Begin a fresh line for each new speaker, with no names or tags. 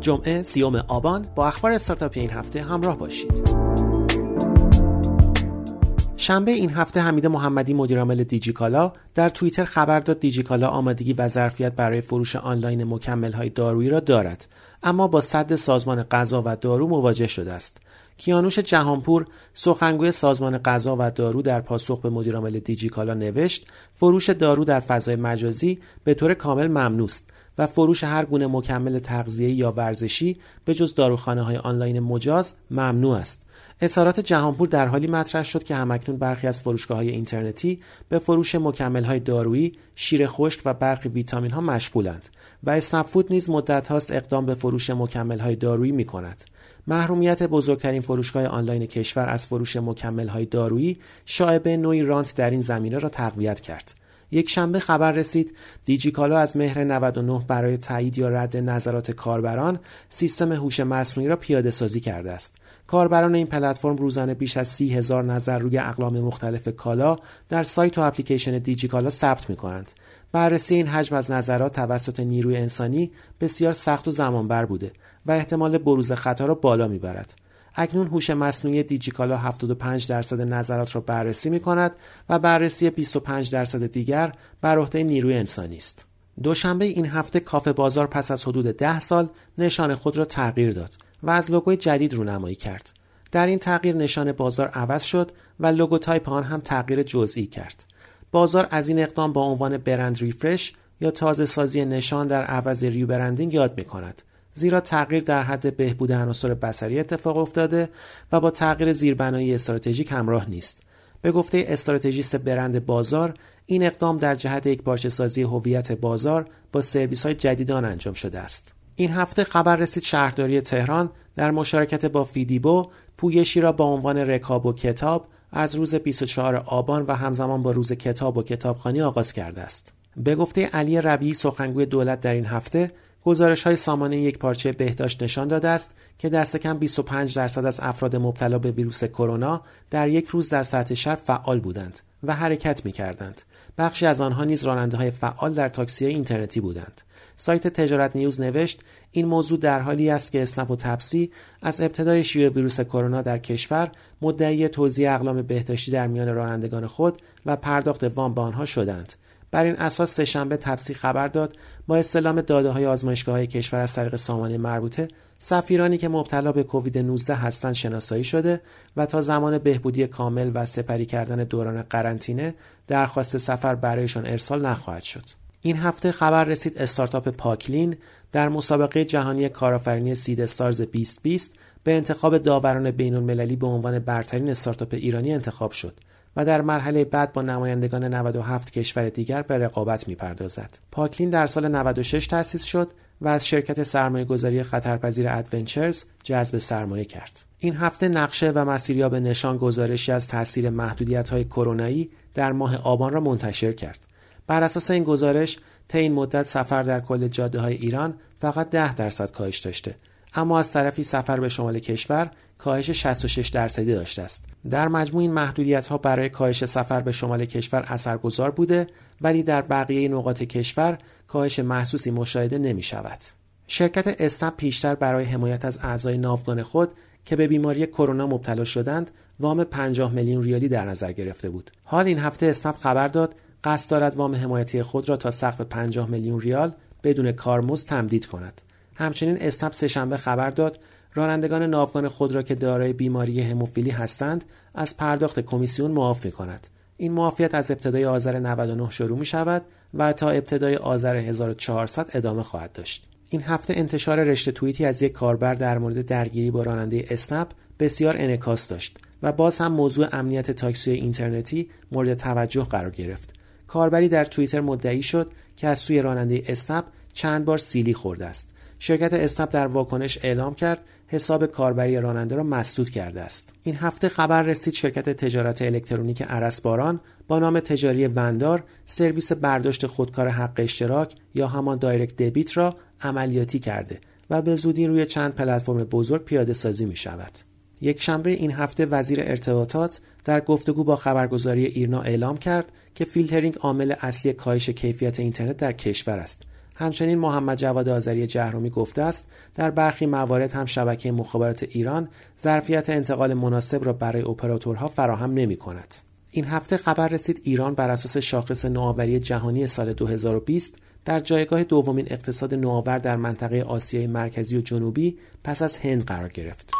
جمعه سیوم آبان با اخبار استارتاپی این هفته همراه باشید. شنبه این هفته حمید محمدی مدیرعامل دیجیکالا در توییتر خبر داد دیجیکالا آمادگی و ظرفیت برای فروش آنلاین مکمل های دارویی را دارد اما با صد سازمان غذا و دارو مواجه شده است کیانوش جهانپور سخنگوی سازمان غذا و دارو در پاسخ به مدیرعامل دیجیکالا نوشت فروش دارو در فضای مجازی به طور کامل ممنوع است و فروش هر گونه مکمل تغذیه‌ای یا ورزشی به جز داروخانه های آنلاین مجاز ممنوع است. اظهارات جهانپور در حالی مطرح شد که همکنون برخی از فروشگاه های اینترنتی به فروش مکمل های دارویی، شیر خشک و برخی ویتامین ها مشغولند و اسنپ نیز مدت هاست اقدام به فروش مکمل های دارویی می کند. محرومیت بزرگترین فروشگاه آنلاین کشور از فروش مکمل های دارویی شایبه نوعی رانت در این زمینه را تقویت کرد. یک شنبه خبر رسید دیجیکالا از مهر 99 برای تایید یا رد نظرات کاربران سیستم هوش مصنوعی را پیاده سازی کرده است. کاربران این پلتفرم روزانه بیش از سی هزار نظر روی اقلام مختلف کالا در سایت و اپلیکیشن دیجیکالا ثبت می کنند. بررسی این حجم از نظرات توسط نیروی انسانی بسیار سخت و زمانبر بوده و احتمال بروز خطا را بالا می‌برد. اکنون هوش مصنوعی دیجیکالا 75 درصد نظرات را بررسی می کند و بررسی 25 درصد دیگر بر عهده نیروی انسانی است. دوشنبه این هفته کافه بازار پس از حدود ده سال نشان خود را تغییر داد و از لوگوی جدید رونمایی کرد. در این تغییر نشان بازار عوض شد و logotype آن هم تغییر جزئی کرد. بازار از این اقدام با عنوان brand refresh یا تازه سازی نشان در عوض rebranding یاد می کند. زیرا تغییر در حد بهبود عناصر بصری اتفاق افتاده و با تغییر زیربنایی استراتژیک همراه نیست. به گفته استراتژیست برند بازار این اقدام در جهت یک پارچه سازی هویت بازار با سرویس های جدیدان انجام شده است. این هفته خبر رسید شهرداری تهران در مشارکت با فیدیبو پویشی را با عنوان رکاب و کتاب از روز 24 آبان و همزمان با روز کتاب و کتابخانی آغاز کرده است. به گفته علی ربیعی سخنگوی دولت در این هفته گزارش های سامانه یک پارچه بهداشت نشان داده است که دست کم 25 درصد از افراد مبتلا به ویروس کرونا در یک روز در سطح شهر فعال بودند و حرکت می کردند. بخشی از آنها نیز راننده های فعال در تاکسی اینترنتی بودند. سایت تجارت نیوز نوشت این موضوع در حالی است که اسنپ و تپسی از ابتدای شیوع ویروس کرونا در کشور مدعی توزیع اقلام بهداشتی در میان رانندگان خود و پرداخت وام به آنها شدند بر این اساس سهشنبه تپسی خبر داد با استلام داده های آزمایشگاه های کشور از طریق سامانه مربوطه سفیرانی که مبتلا به کووید 19 هستند شناسایی شده و تا زمان بهبودی کامل و سپری کردن دوران قرنطینه درخواست سفر برایشان ارسال نخواهد شد. این هفته خبر رسید استارتاپ پاکلین در مسابقه جهانی کارآفرینی سید استارز 2020 به انتخاب داوران بین المللی به عنوان برترین استارتاپ ایرانی انتخاب شد و در مرحله بعد با نمایندگان 97 کشور دیگر به رقابت می‌پردازد. پاکلین در سال 96 تأسیس شد و از شرکت سرمایه گذاری خطرپذیر ادونچرز جذب سرمایه کرد. این هفته نقشه و مسیریاب نشان گزارشی از تاثیر محدودیت های کرونایی در ماه آبان را منتشر کرد. بر اساس این گزارش تا این مدت سفر در کل جاده های ایران فقط 10 درصد کاهش داشته اما از طرفی سفر به شمال کشور کاهش 66 درصدی داشته است. در مجموع این محدودیت ها برای کاهش سفر به شمال کشور اثرگذار بوده ولی در بقیه نقاط کشور کاهش محسوسی مشاهده نمی شود. شرکت اسنپ پیشتر برای حمایت از اعضای ناوگان خود که به بیماری کرونا مبتلا شدند وام 50 میلیون ریالی در نظر گرفته بود. حال این هفته اسنپ خبر داد قصد دارد وام حمایتی خود را تا سقف 50 میلیون ریال بدون کارمزد تمدید کند. همچنین اسنپ سهشنبه خبر داد رانندگان ناوگان خود را که دارای بیماری هموفیلی هستند از پرداخت کمیسیون معاف می کند. این معافیت از ابتدای آذر 99 شروع می شود و تا ابتدای آذر 1400 ادامه خواهد داشت. این هفته انتشار رشته توییتی از یک کاربر در مورد درگیری با راننده اسنپ بسیار انکاس داشت و باز هم موضوع امنیت تاکسی اینترنتی مورد توجه قرار گرفت. کاربری در توییتر مدعی شد که از سوی راننده اسنپ چند بار سیلی خورده است شرکت اسنپ در واکنش اعلام کرد حساب کاربری راننده را مسدود کرده است این هفته خبر رسید شرکت تجارت الکترونیک ارسباران با نام تجاری وندار سرویس برداشت خودکار حق اشتراک یا همان direct debit را عملیاتی کرده و به زودی روی چند پلتفرم بزرگ پیاده سازی می شود. یک شنبه این هفته وزیر ارتباطات در گفتگو با خبرگزاری ایرنا اعلام کرد که فیلترینگ عامل اصلی کاهش کیفیت اینترنت در کشور است همچنین محمد جواد آذری جهرومی گفته است در برخی موارد هم شبکه مخابرات ایران ظرفیت انتقال مناسب را برای اپراتورها فراهم نمی کند. این هفته خبر رسید ایران بر اساس شاخص نوآوری جهانی سال 2020 در جایگاه دومین اقتصاد نوآور در منطقه آسیای مرکزی و جنوبی پس از هند قرار گرفت.